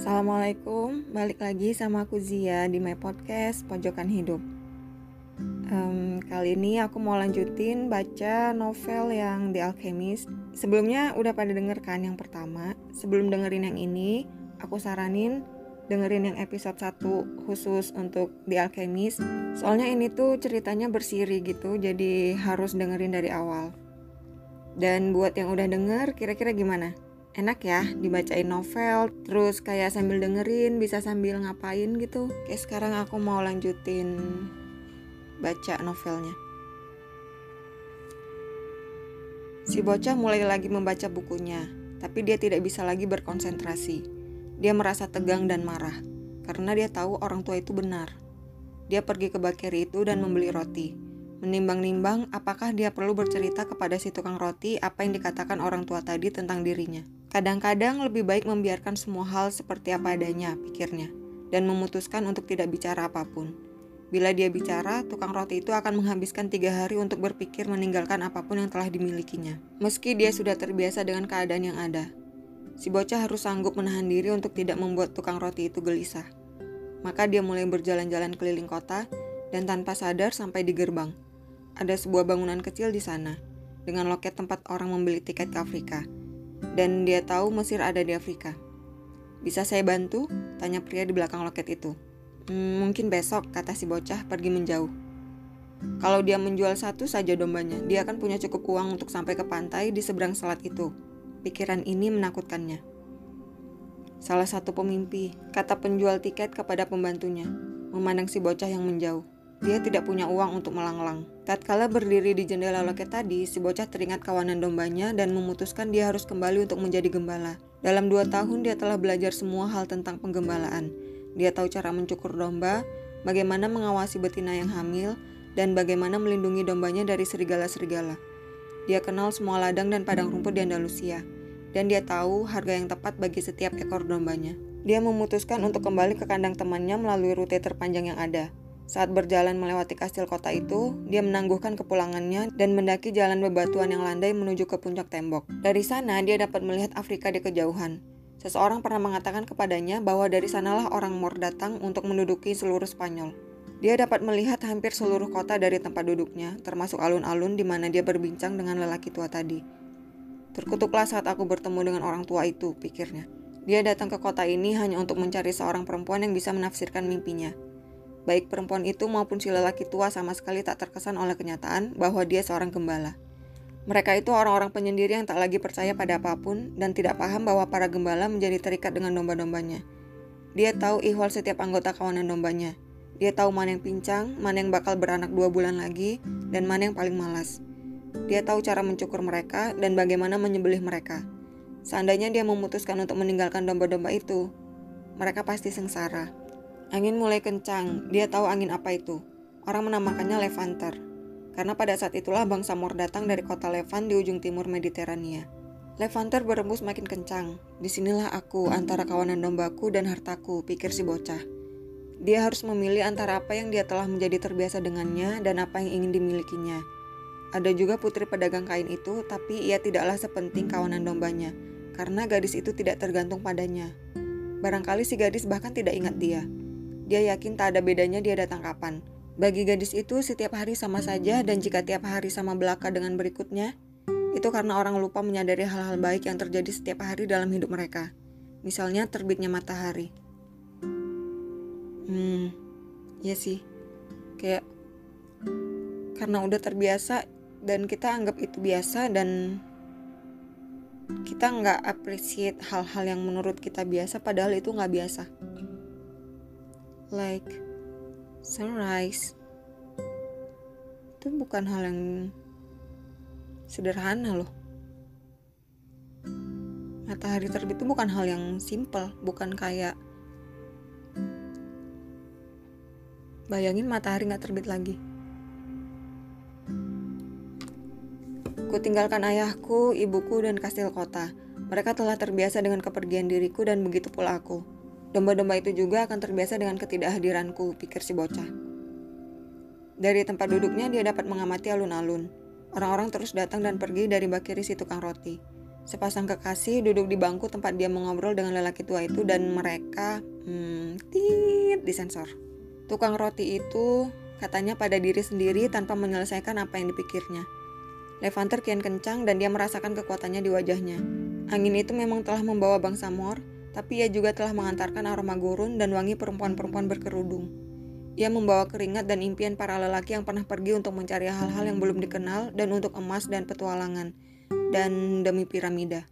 Assalamualaikum, balik lagi sama aku Zia di my podcast Pojokan Hidup. Um, kali ini aku mau lanjutin baca novel yang The Alchemist. Sebelumnya udah pada denger kan yang pertama. Sebelum dengerin yang ini, aku saranin dengerin yang episode 1 khusus untuk The Alchemist. Soalnya ini tuh ceritanya bersiri gitu, jadi harus dengerin dari awal. Dan buat yang udah denger, kira-kira gimana? Enak ya dibacain novel terus kayak sambil dengerin bisa sambil ngapain gitu. Kayak sekarang aku mau lanjutin baca novelnya. Si bocah mulai lagi membaca bukunya tapi dia tidak bisa lagi berkonsentrasi. Dia merasa tegang dan marah karena dia tahu orang tua itu benar. Dia pergi ke bakeri itu dan membeli roti menimbang-nimbang apakah dia perlu bercerita kepada si tukang roti apa yang dikatakan orang tua tadi tentang dirinya. Kadang-kadang lebih baik membiarkan semua hal seperti apa adanya, pikirnya, dan memutuskan untuk tidak bicara apa pun. Bila dia bicara, tukang roti itu akan menghabiskan tiga hari untuk berpikir meninggalkan apa pun yang telah dimilikinya. Meski dia sudah terbiasa dengan keadaan yang ada, si bocah harus sanggup menahan diri untuk tidak membuat tukang roti itu gelisah. Maka dia mulai berjalan-jalan keliling kota dan tanpa sadar sampai di gerbang. Ada sebuah bangunan kecil di sana, dengan loket tempat orang membeli tiket ke Afrika. Dan dia tahu Mesir ada di Afrika. Bisa saya bantu? Tanya pria di belakang loket itu. Hmm, mungkin besok, kata si bocah pergi menjauh. Kalau dia menjual satu saja dombanya, dia akan punya cukup uang untuk sampai ke pantai di seberang selat itu. Pikiran ini menakutkannya. Salah satu pemimpi, kata penjual tiket kepada pembantunya, memandang si bocah yang menjauh. Dia tidak punya uang untuk melanglang. Tatkala berdiri di jendela loket tadi, si bocah teringat kawanan dombanya dan memutuskan dia harus kembali untuk menjadi gembala. Dalam dua tahun dia telah belajar semua hal tentang penggembalaan. Dia tahu cara mencukur domba, bagaimana mengawasi betina yang hamil, dan bagaimana melindungi dombanya dari serigala-serigala. Dia kenal semua ladang dan padang rumput di Andalusia, dan dia tahu harga yang tepat bagi setiap ekor dombanya. Dia memutuskan untuk kembali ke kandang temannya melalui rute terpanjang yang ada. Saat berjalan melewati kastil kota itu, dia menangguhkan kepulangannya dan mendaki jalan bebatuan yang landai menuju ke puncak tembok. Dari sana, dia dapat melihat Afrika di kejauhan. Seseorang pernah mengatakan kepadanya bahwa dari sanalah orang Moor datang untuk menduduki seluruh Spanyol. Dia dapat melihat hampir seluruh kota dari tempat duduknya, termasuk alun-alun di mana dia berbincang dengan lelaki tua tadi. Terkutuklah saat aku bertemu dengan orang tua itu, pikirnya. Dia datang ke kota ini hanya untuk mencari seorang perempuan yang bisa menafsirkan mimpinya. Baik perempuan itu maupun si lelaki tua sama sekali tak terkesan oleh kenyataan bahwa dia seorang gembala. Mereka itu orang-orang penyendiri yang tak lagi percaya pada apa pun dan tidak paham bahwa para gembala menjadi terikat dengan domba-dombanya. Dia tahu ihwal setiap anggota kawanan dombanya. Dia tahu mana yang pincang, mana yang bakal beranak dua bulan lagi, dan mana yang paling malas. Dia tahu cara mencukur mereka dan bagaimana menyembelih mereka. Seandainya dia memutuskan untuk meninggalkan domba-domba itu, mereka pasti sengsara. Angin mulai kencang, dia tahu angin apa itu. Orang menamakannya Levanter. Karena pada saat itulah bangsa Mor datang dari kota Levant di ujung timur Mediterania. Levanter berembus makin kencang. Di sinilah aku antara kawanan dombaku dan hartaku, pikir si bocah. Dia harus memilih antara apa yang dia telah menjadi terbiasa dengannya dan apa yang ingin dimilikinya. Ada juga putri pedagang kain itu, tapi ia tidaklah sepenting kawanan dombanya, karena gadis itu tidak tergantung padanya. Barangkali si gadis bahkan tidak ingat dia. Dia yakin tak ada bedanya dia datang kapan. Bagi gadis itu setiap hari sama saja dan jika tiap hari sama belaka dengan berikutnya, itu karena orang lupa menyadari hal-hal baik yang terjadi setiap hari dalam hidup mereka. Misalnya terbitnya matahari. Hmm, ya sih. Kayak karena udah terbiasa dan kita anggap itu biasa dan kita nggak appreciate hal-hal yang menurut kita biasa padahal itu nggak biasa like sunrise itu bukan hal yang sederhana loh matahari terbit itu bukan hal yang simple bukan kayak bayangin matahari nggak terbit lagi Ku tinggalkan ayahku, ibuku, dan kastil kota. Mereka telah terbiasa dengan kepergian diriku dan begitu pula aku. Domba-domba itu juga akan terbiasa dengan ketidakhadiranku, pikir si bocah. Dari tempat duduknya dia dapat mengamati alun-alun. Orang-orang terus datang dan pergi dari bakiri si tukang roti. Sepasang kekasih duduk di bangku tempat dia mengobrol dengan lelaki tua itu dan mereka, hmm, tit, disensor. Tukang roti itu katanya pada diri sendiri tanpa menyelesaikan apa yang dipikirnya. Levanter kian kencang dan dia merasakan kekuatannya di wajahnya. Angin itu memang telah membawa bangsa Mor, tapi ia juga telah mengantarkan aroma gurun dan wangi perempuan-perempuan berkerudung. Ia membawa keringat dan impian para lelaki yang pernah pergi untuk mencari hal-hal yang belum dikenal dan untuk emas dan petualangan, dan demi piramida.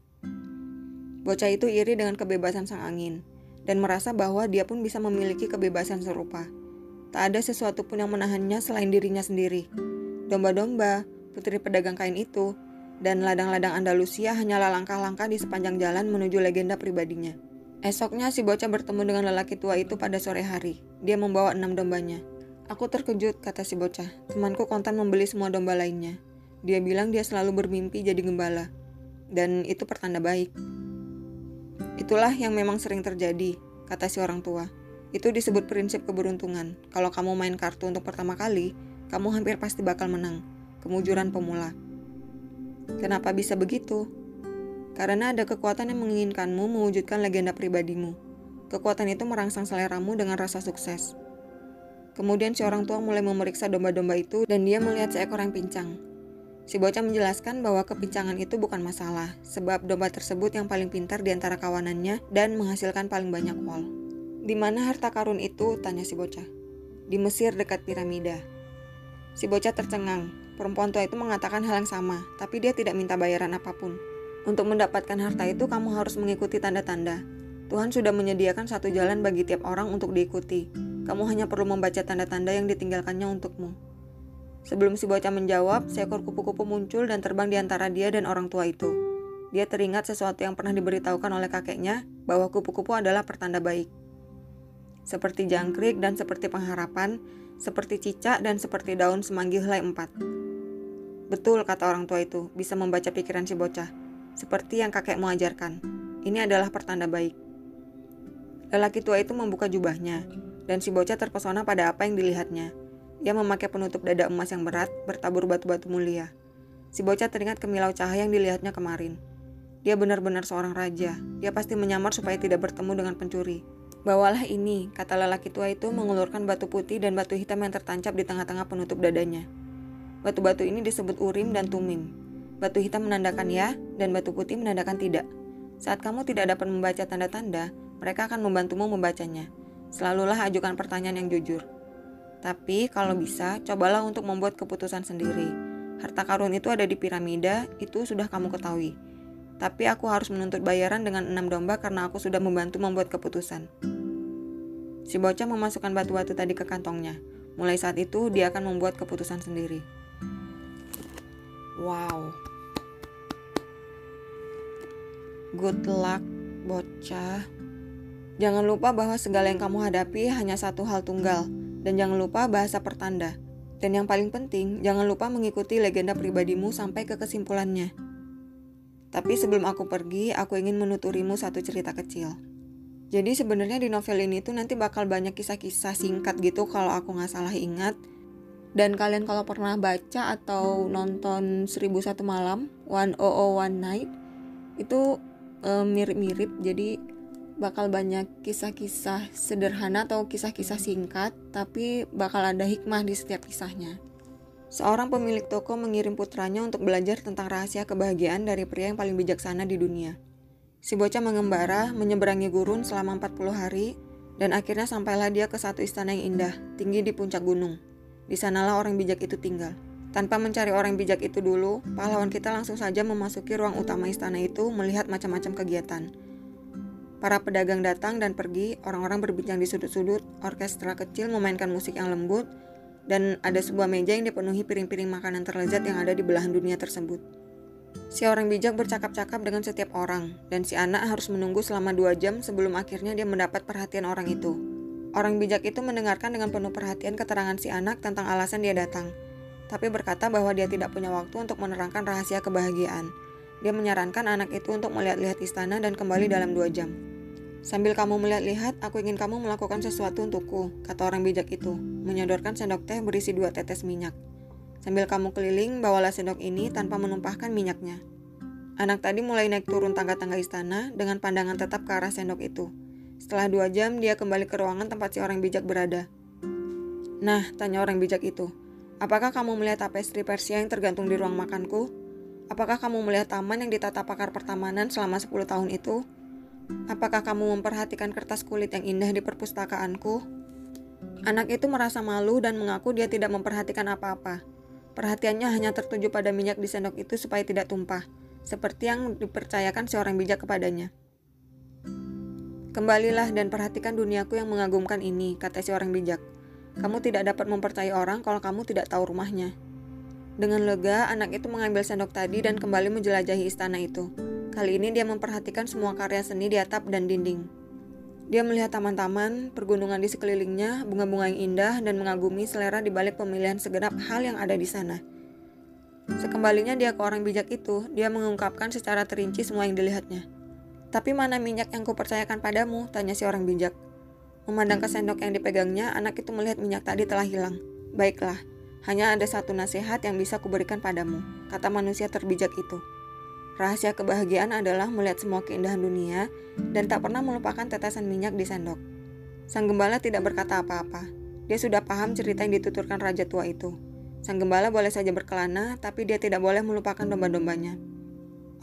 Bocah itu iri dengan kebebasan sang angin, dan merasa bahwa dia pun bisa memiliki kebebasan serupa. Tak ada sesuatu pun yang menahannya selain dirinya sendiri. Domba-domba, putri pedagang kain itu, dan ladang-ladang Andalusia hanyalah langkah-langkah di sepanjang jalan menuju legenda pribadinya. Esoknya si bocah bertemu dengan lelaki tua itu pada sore hari. Dia membawa enam dombanya. Aku terkejut, kata si bocah. Temanku kontan membeli semua domba lainnya. Dia bilang dia selalu bermimpi jadi gembala. Dan itu pertanda baik. Itulah yang memang sering terjadi, kata si orang tua. Itu disebut prinsip keberuntungan. Kalau kamu main kartu untuk pertama kali, kamu hampir pasti bakal menang kemujuran pemula. Kenapa bisa begitu? Karena ada kekuatan yang menginginkanmu mewujudkan legenda pribadimu. Kekuatan itu merangsang seleramu dengan rasa sukses. Kemudian si orang tua mulai memeriksa domba-domba itu dan dia melihat seekor yang pincang. Si bocah menjelaskan bahwa kepincangan itu bukan masalah, sebab domba tersebut yang paling pintar di antara kawanannya dan menghasilkan paling banyak wol. Di mana harta karun itu? Tanya si bocah. Di Mesir dekat piramida. Si bocah tercengang. Perempuan tua itu mengatakan hal yang sama, tapi dia tidak minta bayaran apa pun. Untuk mendapatkan harta itu, kamu harus mengikuti tanda-tanda. Tuhan sudah menyediakan satu jalan bagi tiap orang untuk diikuti. Kamu hanya perlu membaca tanda-tanda yang ditinggalkannya untukmu. Sebelum si bocah menjawab, seekor kupu-kupu muncul dan terbang di antara dia dan orang tua itu. Dia teringat sesuatu yang pernah diberitahukan oleh kakeknya, bahwa kupu-kupu adalah pertanda baik. Seperti jangkrik dan seperti pengharapan, seperti cicak dan seperti daun semanggi helai empat. Betul kata orang tua itu, bisa membaca pikiran si bocah. Seperti yang kakekmu ajarkan. Ini adalah pertanda baik. Lelaki tua itu membuka jubahnya, dan si bocah terpesona pada apa yang dilihatnya. Ia memakai penutup dada emas yang berat, bertabur batu-batu mulia. Si bocah teringat kemilau cahaya yang dilihatnya kemarin. Dia benar-benar seorang raja. Dia pasti menyamar supaya tidak bertemu dengan pencuri. Bawalah ini, kata lelaki tua itu mengulurkan batu putih dan batu hitam yang tertancap di tengah-tengah penutup dadanya. Batu-batu ini disebut urim dan tumim. Batu hitam menandakan ya, dan batu putih menandakan tidak. Saat kamu tidak dapat membaca tanda-tanda, mereka akan membantumu membacanya. Selalulah ajukan pertanyaan yang jujur. Tapi kalau bisa, cobalah untuk membuat keputusan sendiri. Harta karun itu ada di piramida, itu sudah kamu ketahui. Tapi aku harus menuntut bayaran dengan enam domba karena aku sudah membantu membuat keputusan. Si bocah memasukkan batu-batu tadi ke kantongnya. Mulai saat itu, dia akan membuat keputusan sendiri. Wow. Good luck, bocah. Jangan lupa bahwa segala yang kamu hadapi hanya satu hal tunggal, dan jangan lupa bahasa pertanda. Dan yang paling penting, jangan lupa mengikuti legenda pribadimu sampai ke kesimpulannya. Tapi sebelum aku pergi, aku ingin menuturimu satu cerita kecil. Jadi sebenarnya di novel ini tuh nanti bakal banyak kisah-kisah singkat gitu kalau aku nggak salah ingat dan kalian kalau pernah baca atau nonton 1001 malam One Oh One Night itu mirip mirip-mirip jadi bakal banyak kisah-kisah sederhana atau kisah-kisah singkat tapi bakal ada hikmah di setiap kisahnya Seorang pemilik toko mengirim putranya untuk belajar tentang rahasia kebahagiaan dari pria yang paling bijaksana di dunia. Si bocah mengembara, menyeberangi gurun selama 40 hari, dan akhirnya sampailah dia ke satu istana yang indah, tinggi di puncak gunung. Di sanalah orang bijak itu tinggal. Tanpa mencari orang bijak itu dulu, pahlawan kita langsung saja memasuki ruang utama istana itu melihat macam-macam kegiatan. Para pedagang datang dan pergi, orang-orang berbincang di sudut-sudut, orkestra kecil memainkan musik yang lembut, dan ada sebuah meja yang dipenuhi piring-piring makanan terlezat yang ada di belahan dunia tersebut. Si orang bijak bercakap-cakap dengan setiap orang, dan si anak harus menunggu selama dua jam sebelum akhirnya dia mendapat perhatian orang itu. Orang bijak itu mendengarkan dengan penuh perhatian keterangan si anak tentang alasan dia datang, tapi berkata bahwa dia tidak punya waktu untuk menerangkan rahasia kebahagiaan. Dia menyarankan anak itu untuk melihat-lihat istana dan kembali dalam dua jam. Sambil kamu melihat-lihat, aku ingin kamu melakukan sesuatu untukku, kata orang bijak itu, menyodorkan sendok teh berisi dua tetes minyak. Sambil kamu keliling, bawalah sendok ini tanpa menumpahkan minyaknya. Anak tadi mulai naik turun tangga-tangga istana dengan pandangan tetap ke arah sendok itu. Setelah dua jam, dia kembali ke ruangan tempat si orang bijak berada. Nah, tanya orang bijak itu, apakah kamu melihat tapestri Persia yang tergantung di ruang makanku? Apakah kamu melihat taman yang ditata pakar pertamanan selama 10 tahun itu? Apakah kamu memperhatikan kertas kulit yang indah di perpustakaanku? Anak itu merasa malu dan mengaku dia tidak memperhatikan apa-apa. Perhatiannya hanya tertuju pada minyak di sendok itu supaya tidak tumpah seperti yang dipercayakan seorang bijak kepadanya. Kembalilah dan perhatikan duniaku yang mengagumkan ini, kata si orang bijak. Kamu tidak dapat mempercayai orang kalau kamu tidak tahu rumahnya. Dengan lega, anak itu mengambil sendok tadi dan kembali menjelajahi istana itu. Kali ini dia memperhatikan semua karya seni di atap dan dinding. Dia melihat taman-taman, pergunungan di sekelilingnya, bunga-bunga yang indah, dan mengagumi selera di balik pemilihan segenap hal yang ada di sana. Sekembalinya dia ke orang bijak itu, dia mengungkapkan secara terinci semua yang dilihatnya. Tapi mana minyak yang kupercayakan padamu? Tanya si orang bijak. Memandang ke sendok yang dipegangnya, anak itu melihat minyak tadi telah hilang. Baiklah, hanya ada satu nasihat yang bisa kuberikan padamu, kata manusia terbijak itu. Rahasia kebahagiaan adalah melihat semua keindahan dunia dan tak pernah melupakan tetesan minyak di sendok. Sang gembala tidak berkata apa-apa. Dia sudah paham cerita yang dituturkan raja tua itu. Sang gembala boleh saja berkelana, tapi dia tidak boleh melupakan domba-dombanya.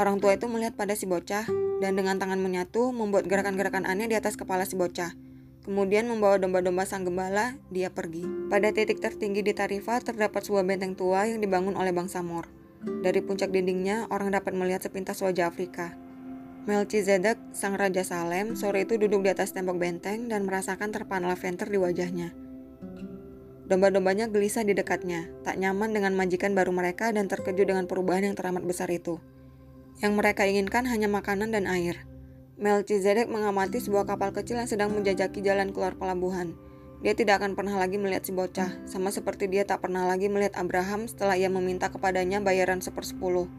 Orang tua itu melihat pada si bocah, dan dengan tangan menyatu membuat gerakan-gerakan aneh di atas kepala si bocah. Kemudian membawa domba-domba sang gembala, dia pergi. Pada titik tertinggi di Tarifa terdapat sebuah benteng tua yang dibangun oleh bangsa Mor. Dari puncak dindingnya, orang dapat melihat sepintas wajah Afrika. Melchizedek, sang raja Salem, sore itu duduk di atas tembok benteng dan merasakan terpana lavender di wajahnya. Domba-dombanya gelisah di dekatnya, tak nyaman dengan majikan baru mereka dan terkejut dengan perubahan yang teramat besar itu. Yang mereka inginkan hanya makanan dan air. Melchizedek mengamati sebuah kapal kecil yang sedang menjajaki jalan keluar pelabuhan. Dia tidak akan pernah lagi melihat si bocah, sama seperti dia tak pernah lagi melihat Abraham setelah ia meminta kepadanya bayaran sepersepuluh.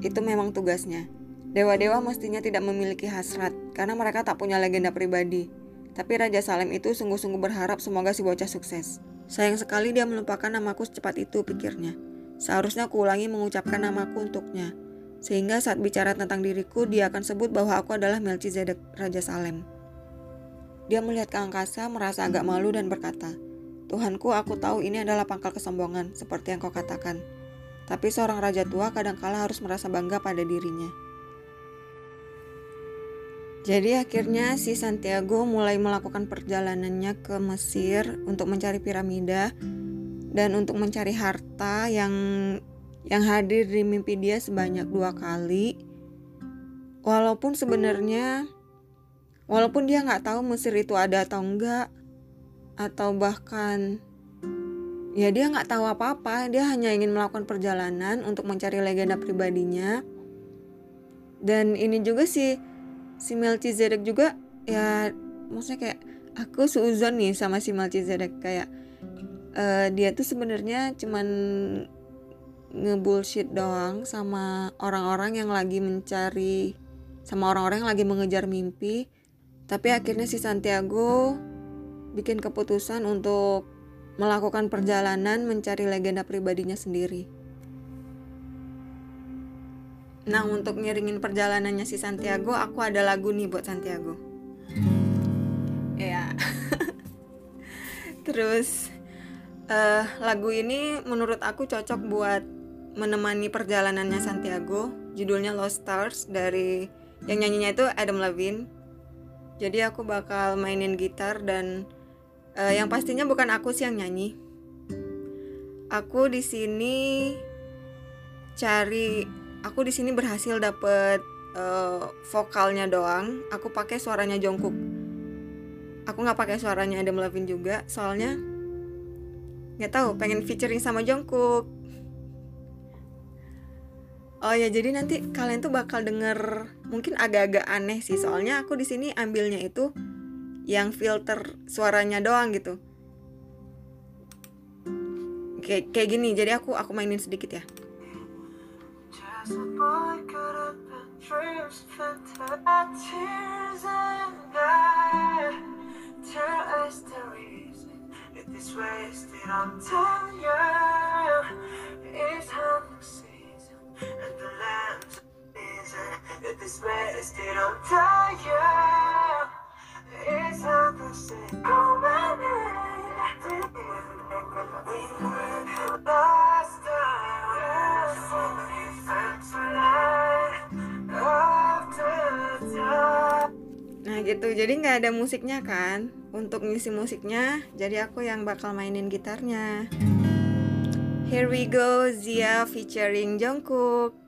Itu memang tugasnya. Dewa-dewa mestinya tidak memiliki hasrat, karena mereka tak punya legenda pribadi. Tapi Raja Salem itu sungguh-sungguh berharap semoga si bocah sukses. Sayang sekali dia melupakan namaku secepat itu, pikirnya. Seharusnya kuulangi mengucapkan namaku untuknya. Sehingga saat bicara tentang diriku, dia akan sebut bahwa aku adalah Melchizedek, Raja Salem. Dia melihat ke angkasa, merasa agak malu dan berkata, Tuhanku, aku tahu ini adalah pangkal kesombongan, seperti yang kau katakan. Tapi seorang raja tua kadangkala harus merasa bangga pada dirinya. Jadi akhirnya si Santiago mulai melakukan perjalanannya ke Mesir untuk mencari piramida dan untuk mencari harta yang yang hadir di mimpi dia sebanyak dua kali. Walaupun sebenarnya walaupun dia nggak tahu Mesir itu ada atau enggak atau bahkan ya dia nggak tahu apa-apa. Dia hanya ingin melakukan perjalanan untuk mencari legenda pribadinya. Dan ini juga sih si Melchizedek juga ya maksudnya kayak aku seuzon nih sama si Melchizedek. Kayak uh, dia tuh sebenarnya cuman ngebullshit doang sama orang-orang yang lagi mencari sama orang-orang yang lagi mengejar mimpi. Tapi akhirnya si Santiago bikin keputusan untuk melakukan perjalanan mencari legenda pribadinya sendiri. Nah untuk ngiringin perjalanannya si Santiago Aku ada lagu nih buat Santiago. Ya Terus uh, Lagu ini menurut aku cocok buat Menemani perjalanannya Santiago Judulnya Lost Stars Dari Yang nyanyinya itu Adam Levine. Jadi aku bakal mainin gitar dan uh, Yang pastinya bukan aku sih yang nyanyi. Aku di sini cari aku di sini berhasil dapet uh, vokalnya doang. Aku pakai suaranya Jungkook. Aku nggak pakai suaranya Adam Levine juga soalnya nggak tahu pengen featuring sama Jungkook oh ya jadi nanti kalian tuh bakal denger mungkin agak-agak aneh sih soalnya aku di sini ambilnya itu yang filter suaranya doang gitu. Kayak kayak gini jadi aku aku mainin sedikit ya. Is wasted to say Nah gitu, jadi nggak ada musiknya kan? Untuk ngisi musiknya, jadi aku yang bakal mainin gitarnya. Here we go, Zia featuring Jungkook.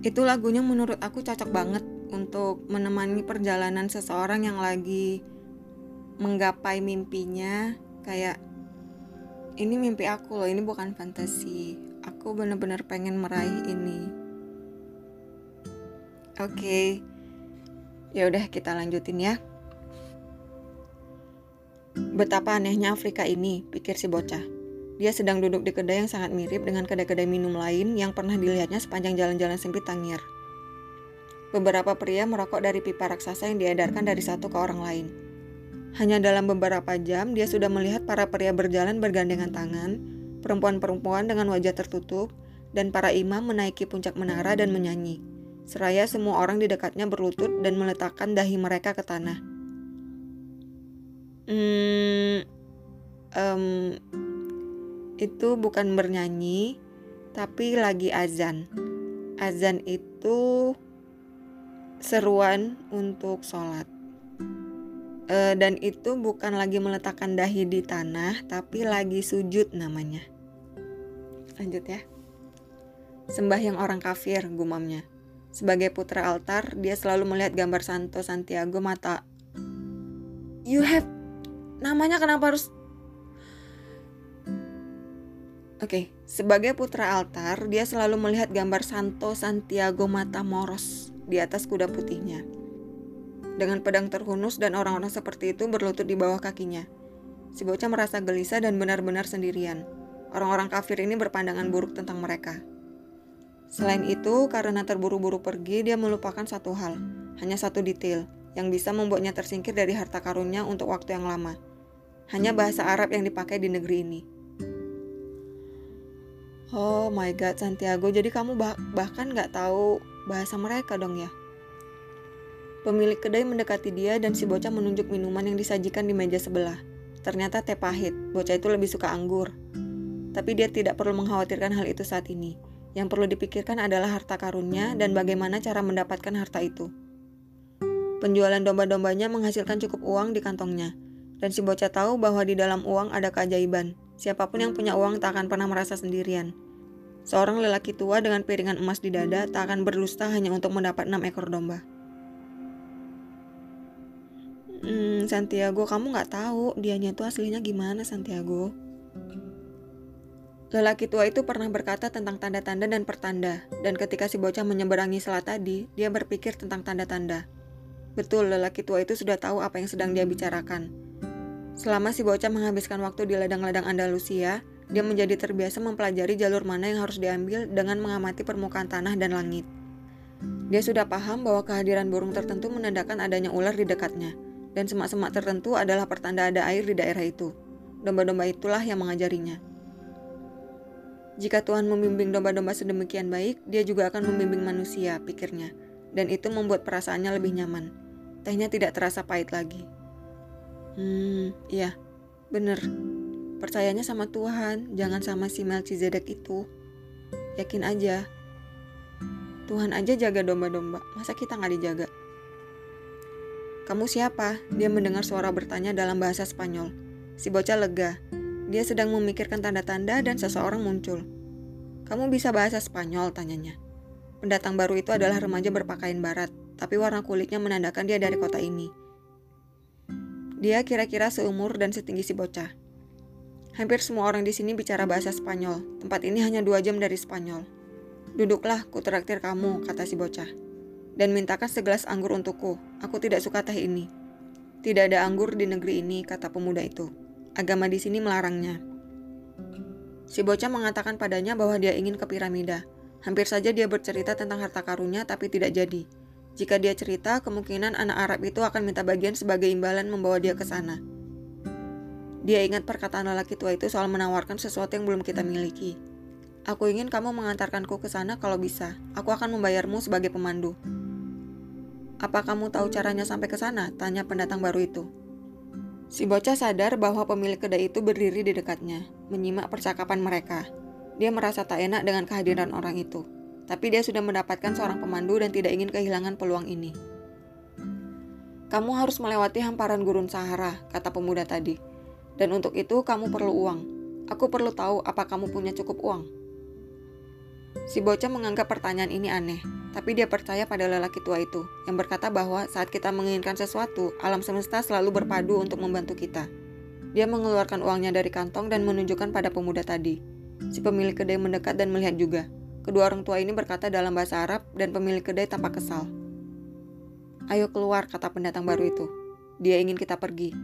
Itu lagunya menurut aku cocok banget untuk menemani perjalanan seseorang yang lagi menggapai mimpinya kayak ini mimpi aku loh, ini bukan fantasi. Aku bener-bener pengen meraih ini. Oke. Okay. Ya udah kita lanjutin ya. Betapa anehnya Afrika ini, pikir si bocah. Dia sedang duduk di kedai yang sangat mirip dengan kedai-kedai minum lain yang pernah dilihatnya sepanjang jalan-jalan sempit Tangir. Beberapa pria merokok dari pipa raksasa yang diedarkan dari satu ke orang lain. Hanya dalam beberapa jam, dia sudah melihat para pria berjalan bergandengan tangan, perempuan-perempuan dengan wajah tertutup, dan para imam menaiki puncak menara dan menyanyi. Seraya semua orang di dekatnya berlutut dan meletakkan dahi mereka ke tanah. Hmm, um, itu bukan bernyanyi, tapi lagi azan. Azan itu seruan untuk sholat. E, dan itu bukan lagi meletakkan dahi di tanah, tapi lagi sujud namanya. Lanjut ya. Sembahyang orang kafir, gumamnya. Sebagai putra altar, dia selalu melihat gambar Santo Santiago mata. You have... Namanya kenapa harus Oke, okay. sebagai putra altar, dia selalu melihat gambar Santo Santiago Matamoros di atas kuda putihnya. Dengan pedang terhunus dan orang-orang seperti itu berlutut di bawah kakinya. Si bocah merasa gelisah dan benar-benar sendirian. Orang-orang kafir ini berpandangan buruk tentang mereka. Selain itu, karena terburu-buru pergi, dia melupakan satu hal, hanya satu detail, yang bisa membuatnya tersingkir dari harta karunnya untuk waktu yang lama. Hanya bahasa Arab yang dipakai di negeri ini. Oh my god, Santiago. Jadi kamu bah bahkan nggak tahu bahasa mereka dong ya? Pemilik kedai mendekati dia dan si bocah menunjuk minuman yang disajikan di meja sebelah. Ternyata teh pahit. Bocah itu lebih suka anggur. Tapi dia tidak perlu mengkhawatirkan hal itu saat ini. Yang perlu dipikirkan adalah harta karunnya dan bagaimana cara mendapatkan harta itu. Penjualan domba-dombanya menghasilkan cukup uang di kantongnya. Dan si bocah tahu bahwa di dalam uang ada keajaiban. Siapa pun yang punya uang tak akan pernah merasa sendirian. Seorang lelaki tua dengan piringan emas di dada tak akan berdusta hanya untuk mendapat enam ekor domba. Hmm, Santiago, kamu nggak tahu dianya itu aslinya gimana, Santiago? Lelaki tua itu pernah berkata tentang tanda-tanda dan pertanda, dan ketika si bocah menyeberangi selat tadi, dia berpikir tentang tanda-tanda. Betul, lelaki tua itu sudah tahu apa yang sedang dia bicarakan. Selama si bocah menghabiskan waktu di ladang-ladang Andalusia, dia menjadi terbiasa mempelajari jalur mana yang harus diambil dengan mengamati permukaan tanah dan langit. Dia sudah paham bahwa kehadiran burung tertentu menandakan adanya ular di dekatnya, dan semak-semak tertentu adalah pertanda ada air di daerah itu. Domba-domba itulah yang mengajarinya. Jika Tuhan membimbing domba-domba sedemikian baik, dia juga akan membimbing manusia, pikirnya. Dan itu membuat perasaannya lebih nyaman. Tehnya tidak terasa pahit lagi. Hmm, iya, bener. Percayanya sama Tuhan, jangan sama si Melchizedek itu. Yakin aja. Tuhan aja jaga domba-domba, masa kita nggak dijaga? Kamu siapa? Dia mendengar suara bertanya dalam bahasa Spanyol. Si bocah lega. Dia sedang memikirkan tanda-tanda dan seseorang muncul. Kamu bisa bahasa Spanyol? Tanyanya. Pendatang baru itu adalah remaja berpakaian barat, tapi warna kulitnya menandakan dia dari kota ini. Dia kira-kira seumur dan setinggi si bocah. Hampir semua orang di sini bicara bahasa Spanyol. Tempat ini hanya dua jam dari Spanyol. Duduklah, ku traktir kamu, kata si bocah. Dan mintakan segelas anggur untukku. Aku tidak suka teh ini. Tidak ada anggur di negeri ini, kata pemuda itu. Agama di sini melarangnya. Si bocah mengatakan padanya bahwa dia ingin ke piramida. Hampir saja dia bercerita tentang harta karunnya, tapi tidak jadi. Jika dia cerita, kemungkinan anak Arab itu akan minta bagian sebagai imbalan membawa dia ke sana. Dia ingat perkataan lelaki tua itu soal menawarkan sesuatu yang belum kita miliki. Aku ingin kamu mengantarkanku ke sana kalau bisa. Aku akan membayarmu sebagai pemandu. Apa kamu tahu caranya sampai ke sana? Tanya pendatang baru itu. Si bocah sadar bahwa pemilik kedai itu berdiri di dekatnya, menyimak percakapan mereka. Dia merasa tak enak dengan kehadiran orang itu. Tapi dia sudah mendapatkan seorang pemandu dan tidak ingin kehilangan peluang ini. Kamu harus melewati hamparan gurun Sahara, kata pemuda tadi. Dan untuk itu kamu perlu uang. Aku perlu tahu apa kamu punya cukup uang. Si bocah menganggap pertanyaan ini aneh, tapi dia percaya pada lelaki tua itu yang berkata bahwa saat kita menginginkan sesuatu, alam semesta selalu berpadu untuk membantu kita. Dia mengeluarkan uangnya dari kantong dan menunjukkan pada pemuda tadi. Si pemilik kedai mendekat dan melihat juga. Kedua orang tua ini berkata dalam bahasa Arab dan pemilik kedai tampak kesal. Ayo keluar, kata pendatang baru itu. Dia ingin kita pergi.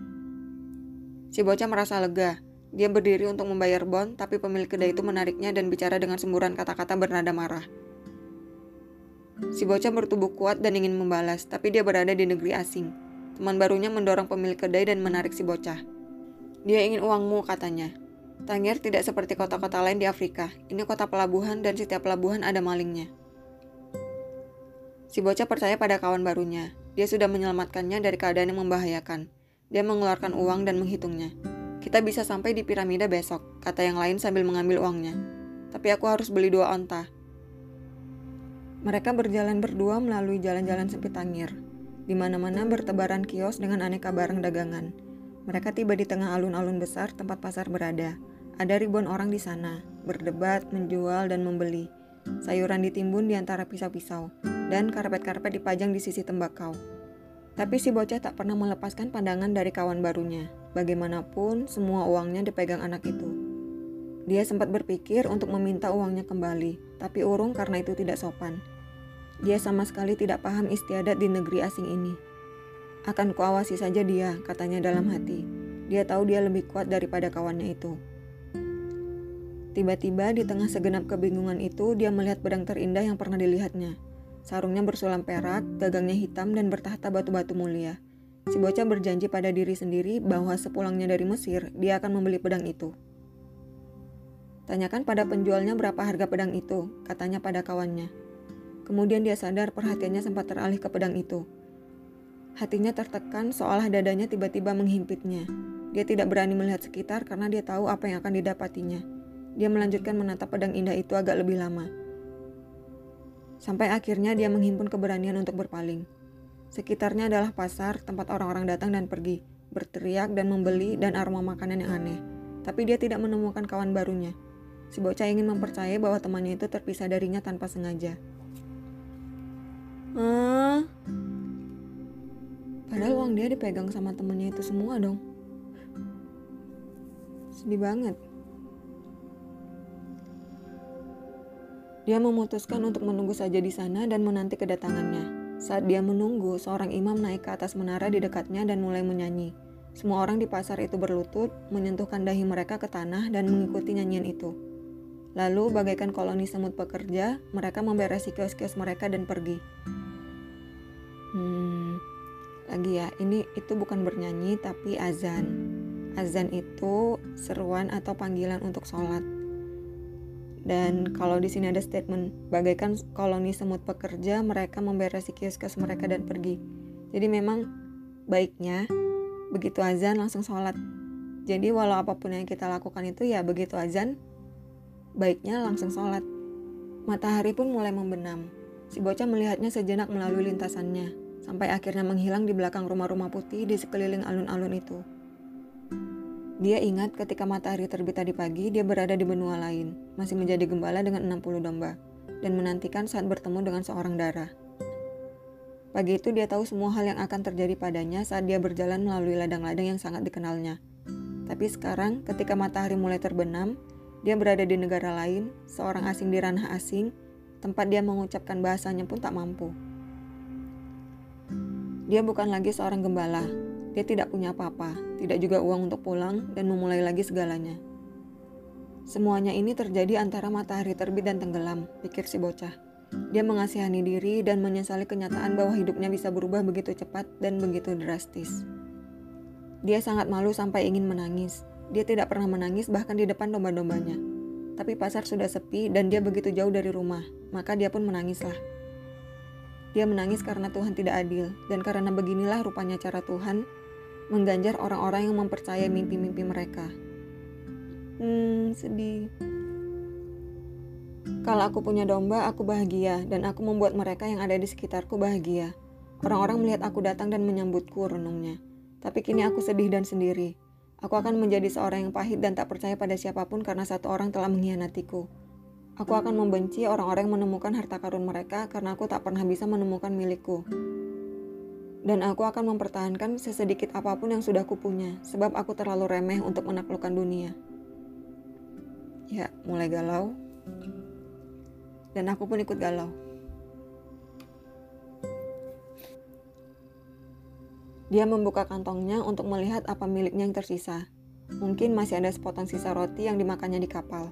Si bocah merasa lega. Dia berdiri untuk membayar bon, tapi pemilik kedai itu menariknya dan bicara dengan semburan kata-kata bernada marah. Si bocah bertubuh kuat dan ingin membalas, tapi dia berada di negeri asing. Teman barunya mendorong pemilik kedai dan menarik si bocah. Dia ingin uangmu, katanya. Tangier tidak seperti kota-kota lain di Afrika. Ini kota pelabuhan dan setiap pelabuhan ada malingnya. Si bocah percaya pada kawan barunya. Dia sudah menyelamatkannya dari keadaan yang membahayakan. Dia mengeluarkan uang dan menghitungnya. Kita bisa sampai di piramida besok, kata yang lain sambil mengambil uangnya. Tapi aku harus beli dua onta. Mereka berjalan berdua melalui jalan-jalan sempit Tangir. Di mana-mana bertebaran kios dengan aneka barang dagangan. Mereka tiba di tengah alun-alun besar tempat pasar berada. Ada ribuan orang di sana, berdebat, menjual, dan membeli. Sayuran ditimbun di antara pisau-pisau, dan karpet-karpet dipajang di sisi tembakau. Tapi si bocah tak pernah melepaskan pandangan dari kawan barunya. Bagaimanapun, semua uangnya dipegang anak itu. Dia sempat berpikir untuk meminta uangnya kembali, tapi urung karena itu tidak sopan. Dia sama sekali tidak paham istiadat di negeri asing ini. Akan kuawasi saja dia, katanya dalam hati. Dia tahu dia lebih kuat daripada kawannya itu. Tiba-tiba di tengah segenap kebingungan itu, dia melihat pedang terindah yang pernah dilihatnya. Sarungnya bersulam perak, gagangnya hitam dan bertahta batu-batu mulia. Si bocah berjanji pada diri sendiri bahwa sepulangnya dari Mesir, dia akan membeli pedang itu. Tanyakan pada penjualnya berapa harga pedang itu, katanya pada kawannya. Kemudian dia sadar perhatiannya sempat teralih ke pedang itu. Hatinya tertekan seolah dadanya tiba-tiba menghimpitnya. Dia tidak berani melihat sekitar karena dia tahu apa yang akan didapatinya. Dia melanjutkan menatap pedang indah itu agak lebih lama. Sampai akhirnya dia menghimpun keberanian untuk berpaling. Sekitarnya adalah pasar tempat orang-orang datang dan pergi, berteriak dan membeli dan aroma makanan yang aneh. Tapi dia tidak menemukan kawan barunya. Si bocah ingin mempercayai bahwa temannya itu terpisah darinya tanpa sengaja. Ah, padahal uang dia dipegang sama temannya itu semua dong. Sedih banget. Dia memutuskan untuk menunggu saja di sana dan menanti kedatangannya. Saat dia menunggu, seorang imam naik ke atas menara di dekatnya dan mulai menyanyi. Semua orang di pasar itu berlutut, menyentuhkan dahi mereka ke tanah dan mengikuti nyanyian itu. Lalu, bagaikan koloni semut pekerja, mereka memberesi kios-kios mereka dan pergi. Hmm, lagi ya, ini itu bukan bernyanyi tapi azan. Azan itu seruan atau panggilan untuk sholat. Dan kalau di sini ada statement bagaikan koloni semut pekerja, mereka memberesi kios-kios mereka dan pergi. Jadi memang baiknya begitu azan langsung sholat. Jadi walau apa pun yang kita lakukan itu ya begitu azan, baiknya langsung sholat. Matahari pun mulai membenam. Si bocah melihatnya sejenak melalui lintasannya, sampai akhirnya menghilang di belakang rumah-rumah putih di sekeliling alun-alun itu. Dia ingat ketika matahari terbit tadi pagi, dia berada di benua lain, masih menjadi gembala dengan 60 domba, dan menantikan saat bertemu dengan seorang darah. Pagi itu dia tahu semua hal yang akan terjadi padanya saat dia berjalan melalui ladang-ladang yang sangat dikenalnya. Tapi sekarang, ketika matahari mulai terbenam, dia berada di negara lain, seorang asing di ranah asing, tempat dia mengucapkan bahasanya pun tak mampu. Dia bukan lagi seorang gembala, dia tidak punya apa-apa, tidak juga uang untuk pulang, dan memulai lagi segalanya. Semuanya ini terjadi antara matahari terbit dan tenggelam, pikir si bocah. Dia mengasihani diri dan menyesali kenyataan bahwa hidupnya bisa berubah begitu cepat dan begitu drastis. Dia sangat malu sampai ingin menangis. Dia tidak pernah menangis bahkan di depan domba-dombanya. Tapi pasar sudah sepi dan dia begitu jauh dari rumah, maka dia pun menangislah. Dia menangis karena Tuhan tidak adil, dan karena beginilah rupanya cara Tuhan mengganjar orang-orang yang mempercayai mimpi-mimpi mereka. Hmm, sedih. Kalau aku punya domba, aku bahagia, dan aku membuat mereka yang ada di sekitarku bahagia. Orang-orang melihat aku datang dan menyambutku, renungnya. Tapi kini aku sedih dan sendiri. Aku akan menjadi seorang yang pahit dan tak percaya pada siapa pun karena satu orang telah mengkhianatiku. Aku akan membenci orang-orang yang menemukan harta karun mereka karena aku tak pernah bisa menemukan milikku. Dan aku akan mempertahankan sesedikit apa pun yang sudah kupunya, sebab aku terlalu remeh untuk menaklukkan dunia. Ya, mulai galau. Dan aku pun ikut galau. Dia membuka kantongnya untuk melihat apa miliknya yang tersisa. Mungkin masih ada sepotong sisa roti yang dimakannya di kapal.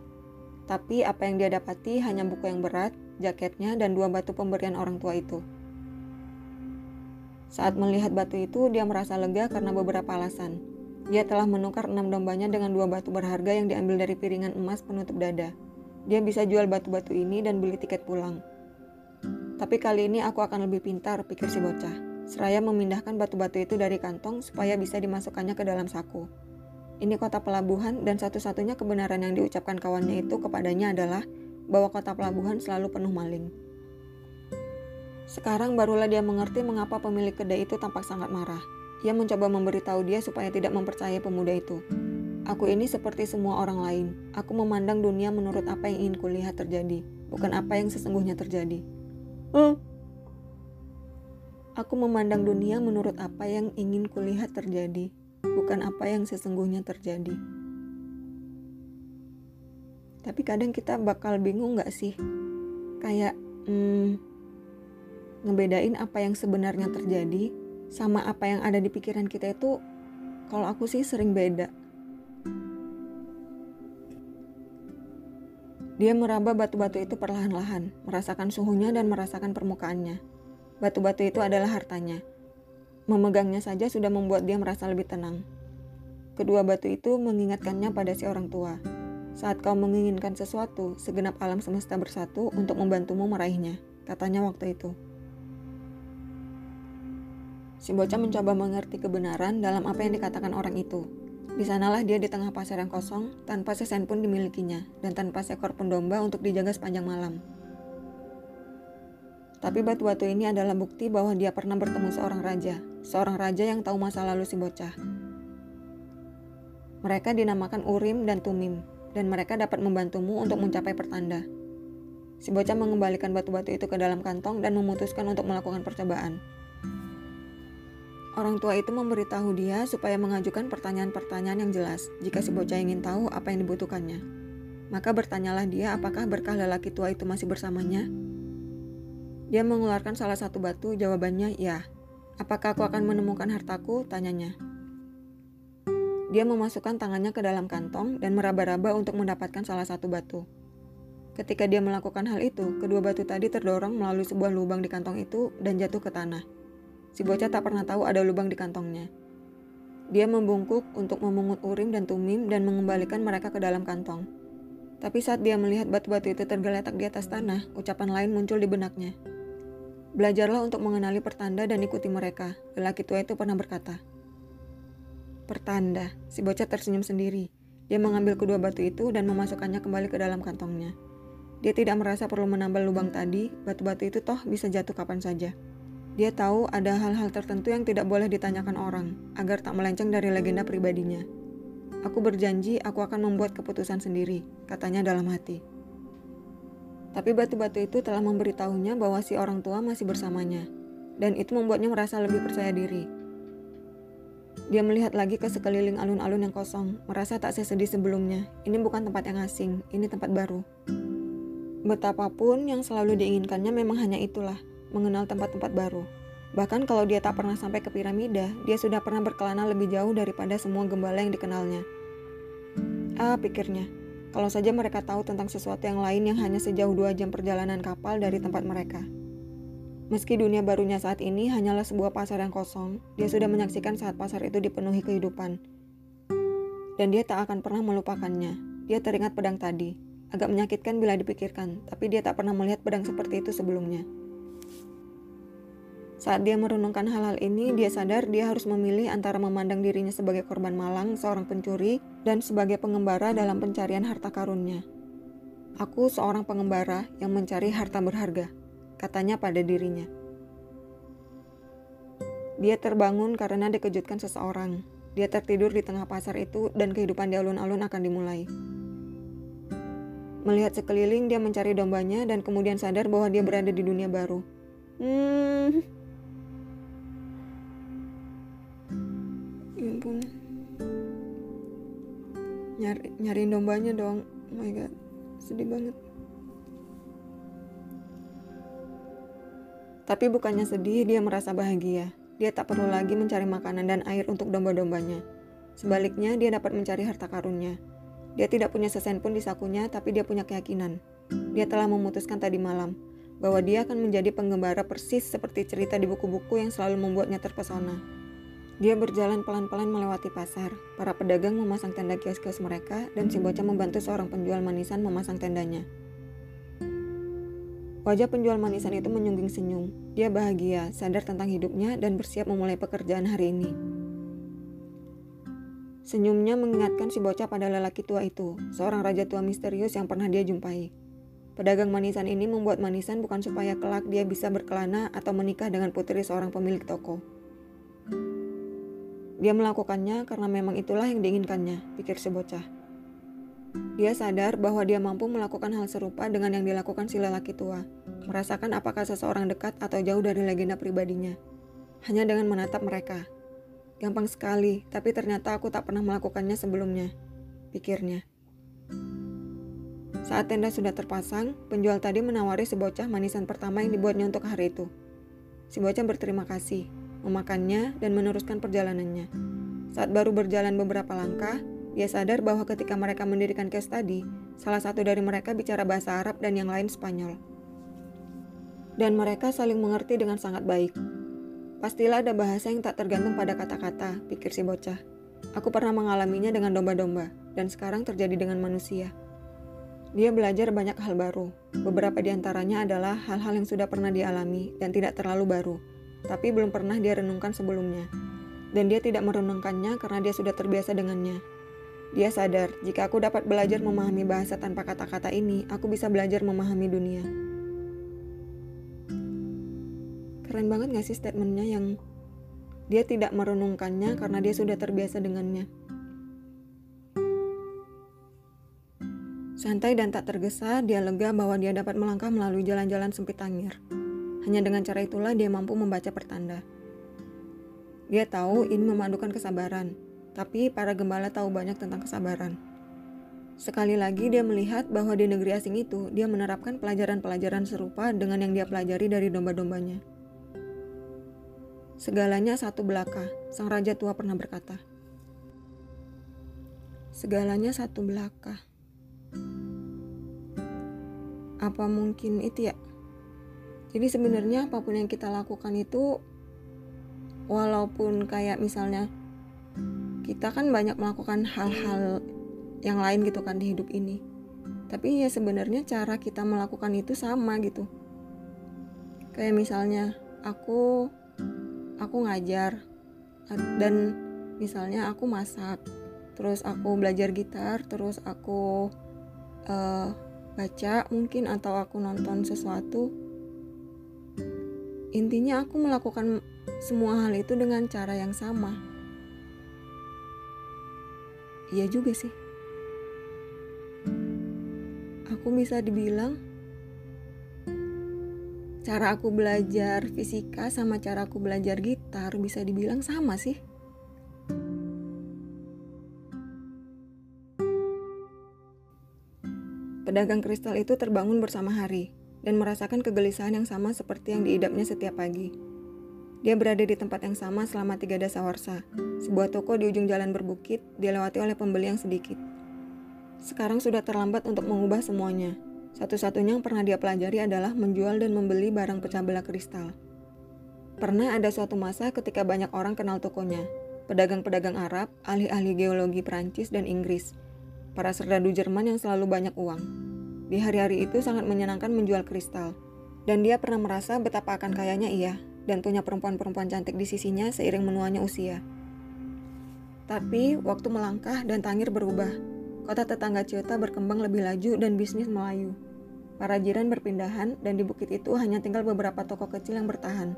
Tapi apa yang dia dapati hanya buku yang berat, jaketnya, dan dua batu pemberian orang tua itu. Saat melihat batu itu, dia merasa lega karena beberapa alasan. Dia telah menukar enam dombanya dengan dua batu berharga yang diambil dari piringan emas penutup dada. Dia bisa jual batu-batu ini dan beli tiket pulang. Tapi kali ini aku akan lebih pintar, pikir si bocah. Seraya memindahkan batu-batu itu dari kantong supaya bisa dimasukkannya ke dalam saku. Ini kota pelabuhan dan satu-satunya kebenaran yang diucapkan kawannya itu kepadanya adalah bahwa kota pelabuhan selalu penuh maling. Sekarang barulah dia mengerti mengapa pemilik kedai itu tampak sangat marah. Ia mencoba memberitahu dia supaya tidak mempercayai pemuda itu. Aku ini seperti semua orang lain. Aku memandang dunia menurut apa yang ingin kulihat terjadi, bukan apa yang sesungguhnya terjadi. Hmm. Aku memandang dunia menurut apa yang ingin kulihat terjadi, bukan apa yang sesungguhnya terjadi. Tapi kadang kita bakal bingung gak sih? Kayak hmm, ngebedain apa yang sebenarnya terjadi sama apa yang ada di pikiran kita itu kalau aku sih sering beda. Dia meraba batu-batu itu perlahan-lahan, merasakan suhunya dan merasakan permukaannya. Batu-batu itu adalah hartanya, Memegangnya saja sudah membuat dia merasa lebih tenang. Kedua batu itu mengingatkannya pada si orang tua. Saat kau menginginkan sesuatu, segenap alam semesta bersatu untuk membantumu meraihnya, katanya waktu itu. Si bocah mencoba mengerti kebenaran dalam apa yang dikatakan orang itu. Di sanalah dia di tengah pasar yang kosong, tanpa sesen pun dimilikinya, dan tanpa seekor pun domba untuk dijaga sepanjang malam. Tapi batu-batu ini adalah bukti bahwa dia pernah bertemu seorang raja, seorang raja yang tahu masa lalu si bocah. Mereka dinamakan Urim dan Tumim, dan mereka dapat membantumu untuk mencapai pertanda. Si bocah mengembalikan batu-batu itu ke dalam kantong dan memutuskan untuk melakukan percobaan. Orang tua itu memberitahu dia supaya mengajukan pertanyaan-pertanyaan yang jelas jika si bocah ingin tahu apa yang dibutuhkannya. Maka bertanyalah dia apakah berkah lelaki tua itu masih bersamanya dia mengeluarkan salah satu batu, jawabannya ya. Apakah aku akan menemukan hartaku? Tanyanya. Dia memasukkan tangannya ke dalam kantong dan meraba-raba untuk mendapatkan salah satu batu. Ketika dia melakukan hal itu, kedua batu tadi terdorong melalui sebuah lubang di kantong itu dan jatuh ke tanah. Si bocah tak pernah tahu ada lubang di kantongnya. Dia membungkuk untuk memungut urim dan tumim dan mengembalikan mereka ke dalam kantong. Tapi saat dia melihat batu-batu itu tergeletak di atas tanah, ucapan lain muncul di benaknya. Belajarlah untuk mengenali pertanda dan ikuti mereka, lelaki tua itu pernah berkata. Pertanda, si bocah tersenyum sendiri. Dia mengambil kedua batu itu dan memasukkannya kembali ke dalam kantongnya. Dia tidak merasa perlu menambal lubang tadi, batu-batu itu toh bisa jatuh kapan saja. Dia tahu ada hal-hal tertentu yang tidak boleh ditanyakan orang, agar tak melenceng dari legenda pribadinya. Aku berjanji aku akan membuat keputusan sendiri, katanya dalam hati. Tapi batu-batu itu telah memberitahunya bahwa si orang tua masih bersamanya, dan itu membuatnya merasa lebih percaya diri. Dia melihat lagi ke sekeliling alun-alun yang kosong, merasa tak sesedih sebelumnya. Ini bukan tempat yang asing, ini tempat baru. Betapapun yang selalu diinginkannya memang hanya itulah, mengenal tempat-tempat baru. Bahkan kalau dia tak pernah sampai ke piramida, dia sudah pernah berkelana lebih jauh daripada semua gembala yang dikenalnya. Ah, pikirnya, kalau saja mereka tahu tentang sesuatu yang lain yang hanya sejauh dua jam perjalanan kapal dari tempat mereka. Meski dunia barunya saat ini hanyalah sebuah pasar yang kosong, dia sudah menyaksikan saat pasar itu dipenuhi kehidupan. Dan dia tak akan pernah melupakannya. Dia teringat pedang tadi. Agak menyakitkan bila dipikirkan, tapi dia tak pernah melihat pedang seperti itu sebelumnya. Saat dia merenungkan hal-hal ini, dia sadar dia harus memilih antara memandang dirinya sebagai korban malang, seorang pencuri, dan sebagai pengembara dalam pencarian harta karunnya. Aku seorang pengembara yang mencari harta berharga, katanya pada dirinya. Dia terbangun karena dikejutkan seseorang. Dia tertidur di tengah pasar itu dan kehidupan di alun-alun akan dimulai. Melihat sekeliling, dia mencari dombanya dan kemudian sadar bahwa dia berada di dunia baru. Hmm. Ampun. Nyari, nyariin dombanya dong. Oh my god. Sedih banget. Tapi bukannya sedih, dia merasa bahagia. Dia tak perlu lagi mencari makanan dan air untuk domba-dombanya. Sebaliknya, dia dapat mencari harta karunnya. Dia tidak punya sesen pun di sakunya, tapi dia punya keyakinan. Dia telah memutuskan tadi malam bahwa dia akan menjadi penggembara persis seperti cerita di buku-buku yang selalu membuatnya terpesona. Dia berjalan pelan-pelan melewati pasar. Para pedagang memasang tenda kios-kios mereka, dan si bocah membantu seorang penjual manisan memasang tendanya. Wajah penjual manisan itu menyungging senyum. Dia bahagia, sadar tentang hidupnya, dan bersiap memulai pekerjaan hari ini. Senyumnya mengingatkan si bocah pada lelaki tua itu, seorang raja tua misterius yang pernah dia jumpai. Pedagang manisan ini membuat manisan bukan supaya kelak dia bisa berkelana atau menikah dengan putri seorang pemilik toko. Dia melakukannya karena memang itulah yang diinginkannya, pikir si bocah. Dia sadar bahwa dia mampu melakukan hal serupa dengan yang dilakukan si lelaki tua, merasakan apakah seseorang dekat atau jauh dari legenda pribadinya, hanya dengan menatap mereka. Gampang sekali, tapi ternyata aku tak pernah melakukannya sebelumnya, pikirnya. Saat tenda sudah terpasang, penjual tadi menawari si bocah manisan pertama yang dibuatnya untuk hari itu. Si bocah berterima kasih, memakannya, dan meneruskan perjalanannya. Saat baru berjalan beberapa langkah, dia sadar bahwa ketika mereka mendirikan kios tadi, salah satu dari mereka bicara bahasa Arab dan yang lain Spanyol. Dan mereka saling mengerti dengan sangat baik. Pastilah ada bahasa yang tak tergantung pada kata-kata, pikir si bocah. Aku pernah mengalaminya dengan domba-domba, dan sekarang terjadi dengan manusia. Dia belajar banyak hal baru. Beberapa di antaranya adalah hal-hal yang sudah pernah dialami dan tidak terlalu baru, tapi belum pernah dia renungkan sebelumnya. Dan dia tidak merenungkannya karena dia sudah terbiasa dengannya. Dia sadar, jika aku dapat belajar memahami bahasa tanpa kata-kata ini, aku bisa belajar memahami dunia. Keren banget gak sih statementnya yang dia tidak merenungkannya karena dia sudah terbiasa dengannya. Santai dan tak tergesa, dia lega bahwa dia dapat melangkah melalui jalan-jalan sempit tangir. Hanya dengan cara itulah dia mampu membaca pertanda. Dia tahu ini memadukan kesabaran, tapi para gembala tahu banyak tentang kesabaran. Sekali lagi dia melihat bahwa di negeri asing itu dia menerapkan pelajaran-pelajaran serupa dengan yang dia pelajari dari domba-dombanya. Segalanya satu belaka, sang raja tua pernah berkata. Segalanya satu belaka. Apa mungkin itu ya? Jadi sebenarnya apa pun yang kita lakukan itu walaupun kayak misalnya kita kan banyak melakukan hal-hal yang lain gitu kan di hidup ini. Tapi ya sebenarnya cara kita melakukan itu sama gitu. Kayak misalnya aku aku ngajar dan misalnya aku masak terus aku belajar gitar terus aku uh, baca mungkin atau aku nonton sesuatu intinya aku melakukan semua hal itu dengan cara yang sama. Iya juga sih. Aku bisa dibilang cara aku belajar fisika sama cara aku belajar gitar bisa dibilang sama sih. Pedagang kristal itu terbangun bersama hari dan merasakan kegelisahan yang sama seperti yang diidapnya setiap pagi. Dia berada di tempat yang sama selama tiga dasawarsa, sebuah toko di ujung jalan berbukit dilewati oleh pembeli yang sedikit. Sekarang sudah terlambat untuk mengubah semuanya, satu-satunya yang pernah dia pelajari adalah menjual dan membeli barang pecah belah kristal. Pernah ada suatu masa ketika banyak orang kenal tokonya. Pedagang-pedagang Arab, ahli-ahli geologi Prancis dan Inggris, para serdadu Jerman yang selalu banyak uang. Di hari-hari itu sangat menyenangkan menjual kristal. Dan dia pernah merasa betapa akan kayanya ia dan punya perempuan-perempuan cantik di sisinya seiring menuanya usia. Tapi waktu melangkah dan tangir berubah. Kota tetangga Ciota berkembang lebih laju dan bisnis melayu. Para jiran berpindahan dan di bukit itu hanya tinggal beberapa toko kecil yang bertahan.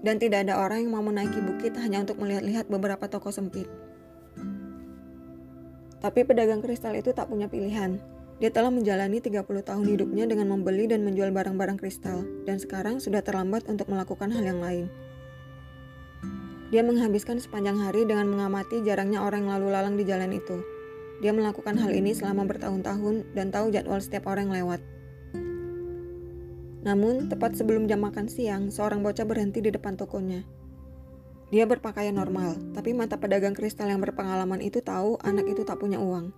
Dan tidak ada orang yang mau menaiki bukit hanya untuk melihat-lihat beberapa toko sempit. Tapi pedagang kristal itu tak punya pilihan. Dia telah menjalani 30 tahun hidupnya dengan membeli dan menjual barang-barang kristal, dan sekarang sudah terlambat untuk melakukan hal yang lain. Dia menghabiskan sepanjang hari dengan mengamati jarangnya orang yang lalu lalang di jalan itu. Dia melakukan hal ini selama bertahun-tahun dan tahu jadwal setiap orang yang lewat. Namun, tepat sebelum jam makan siang, seorang bocah berhenti di depan tokonya. Dia berpakaian normal, tapi mata pedagang kristal yang berpengalaman itu tahu anak itu tak punya uang.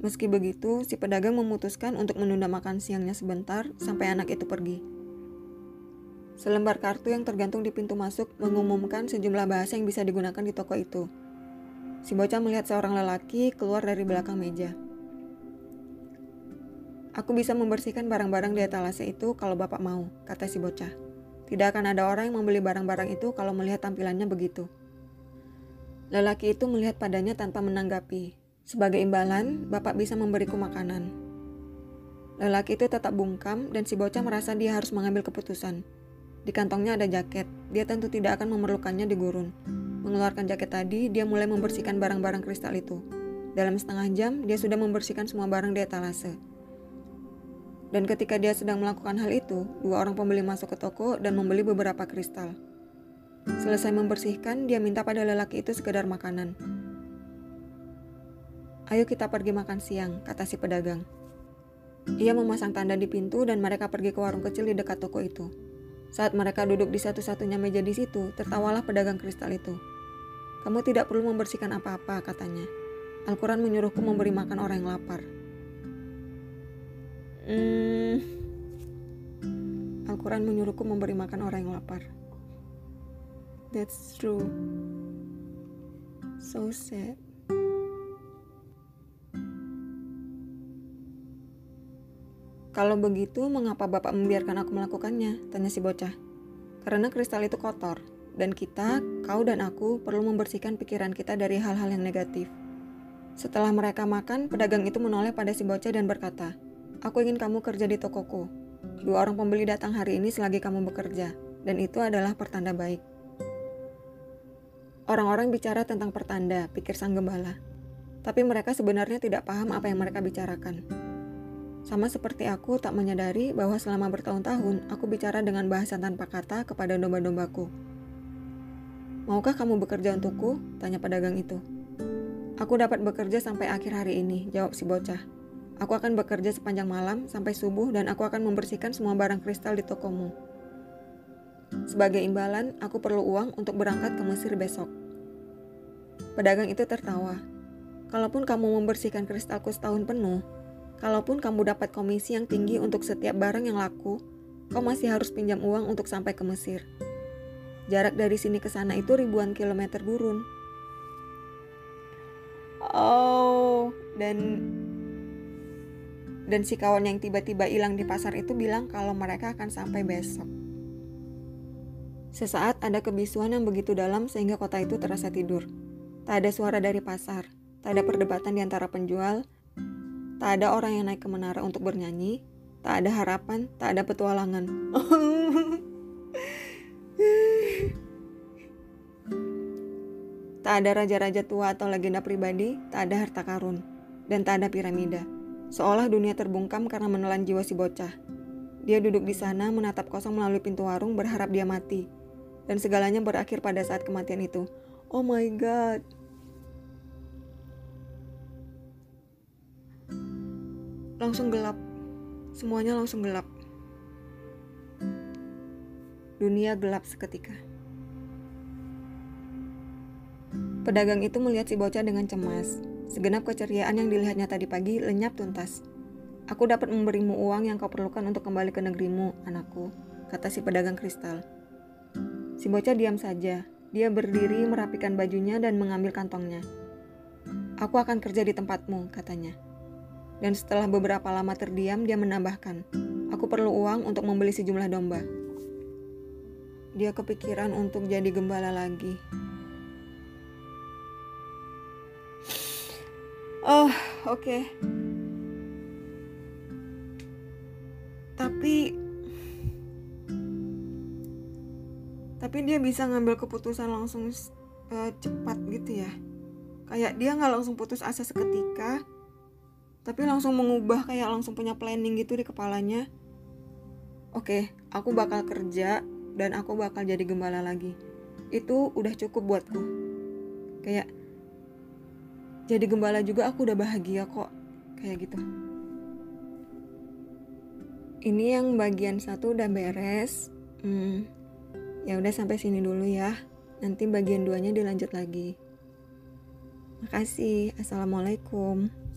Meski begitu, si pedagang memutuskan untuk menunda makan siangnya sebentar sampai anak itu pergi. Selembar kartu yang tergantung di pintu masuk mengumumkan sejumlah bahasa yang bisa digunakan di toko itu. Si bocah melihat seorang lelaki keluar dari belakang meja. Aku bisa membersihkan barang-barang di etalase itu kalau bapak mau, kata si bocah. Tidak akan ada orang yang membeli barang-barang itu kalau melihat tampilannya begitu. Lelaki itu melihat padanya tanpa menanggapi, sebagai imbalan, Bapak bisa memberiku makanan. Lelaki itu tetap bungkam dan si bocah merasa dia harus mengambil keputusan. Di kantongnya ada jaket, dia tentu tidak akan memerlukannya di gurun. Mengeluarkan jaket tadi, dia mulai membersihkan barang-barang kristal itu. Dalam setengah jam, dia sudah membersihkan semua barang di etalase. Dan ketika dia sedang melakukan hal itu, dua orang pembeli masuk ke toko dan membeli beberapa kristal. Selesai membersihkan, dia minta pada lelaki itu sekedar makanan. Ayo kita pergi makan siang, kata si pedagang. Ia memasang tanda di pintu dan mereka pergi ke warung kecil di dekat toko itu. Saat mereka duduk di satu-satunya meja di situ, tertawalah pedagang kristal itu. Kamu tidak perlu membersihkan apa-apa, katanya. Al-Quran menyuruhku memberi makan orang yang lapar. Hmm, Al-Quran menyuruhku memberi makan orang yang lapar. That's true. So sad. Kalau begitu, mengapa Bapak membiarkan aku melakukannya? Tanya si bocah. Karena kristal itu kotor, dan kita, kau dan aku, perlu membersihkan pikiran kita dari hal-hal yang negatif. Setelah mereka makan, pedagang itu menoleh pada si bocah dan berkata, Aku ingin kamu kerja di tokoku. Dua orang pembeli datang hari ini selagi kamu bekerja, dan itu adalah pertanda baik. Orang-orang bicara tentang pertanda, pikir sang gembala. Tapi mereka sebenarnya tidak paham apa yang mereka bicarakan. Sama seperti aku tak menyadari bahwa selama bertahun-tahun aku bicara dengan bahasa tanpa kata kepada domba-dombaku. Maukah kamu bekerja untukku? Tanya pedagang itu. Aku dapat bekerja sampai akhir hari ini, jawab si bocah. Aku akan bekerja sepanjang malam sampai subuh dan aku akan membersihkan semua barang kristal di tokomu. Sebagai imbalan, aku perlu uang untuk berangkat ke Mesir besok. Pedagang itu tertawa. Kalaupun kamu membersihkan kristalku setahun penuh, Kalaupun kamu dapat komisi yang tinggi untuk setiap barang yang laku, kau masih harus pinjam uang untuk sampai ke Mesir. Jarak dari sini ke sana itu ribuan kilometer gurun. Oh, dan dan si kawan yang tiba-tiba hilang di pasar itu bilang kalau mereka akan sampai besok. Sesaat ada kebisuan yang begitu dalam sehingga kota itu terasa tidur. Tak ada suara dari pasar, tak ada perdebatan di antara penjual, Tak ada orang yang naik ke menara untuk bernyanyi, tak ada harapan, tak ada petualangan. tak ada raja-raja tua atau legenda pribadi, tak ada harta karun, dan tak ada piramida. Seolah dunia terbungkam karena menelan jiwa si bocah. Dia duduk di sana menatap kosong melalui pintu warung berharap dia mati. Dan segalanya berakhir pada saat kematian itu. Oh my god. langsung gelap. Semuanya langsung gelap. Dunia gelap seketika. Pedagang itu melihat si bocah dengan cemas. Segenap keceriaan yang dilihatnya tadi pagi lenyap tuntas. Aku dapat memberimu uang yang kau perlukan untuk kembali ke negerimu, anakku, kata si pedagang kristal. Si bocah diam saja. Dia berdiri merapikan bajunya dan mengambil kantongnya. Aku akan kerja di tempatmu, katanya. Dan setelah beberapa lama terdiam, dia menambahkan, "Aku perlu uang untuk membeli sejumlah domba." Dia kepikiran untuk jadi gembala lagi. Oh, oke. Okay. Tapi tapi dia bisa ngambil keputusan langsung uh, cepat gitu ya. kayak dia nggak langsung putus asa seketika tapi langsung mengubah kayak langsung punya planning gitu di kepalanya oke aku bakal kerja dan aku bakal jadi gembala lagi itu udah cukup buatku kayak jadi gembala juga aku udah bahagia kok. Kayak gitu. Ini yang bagian satu udah beres. Hmm, ya udah sampai sini dulu ya. Nanti bagian duanya dilanjut lagi. Makasih. Assalamualaikum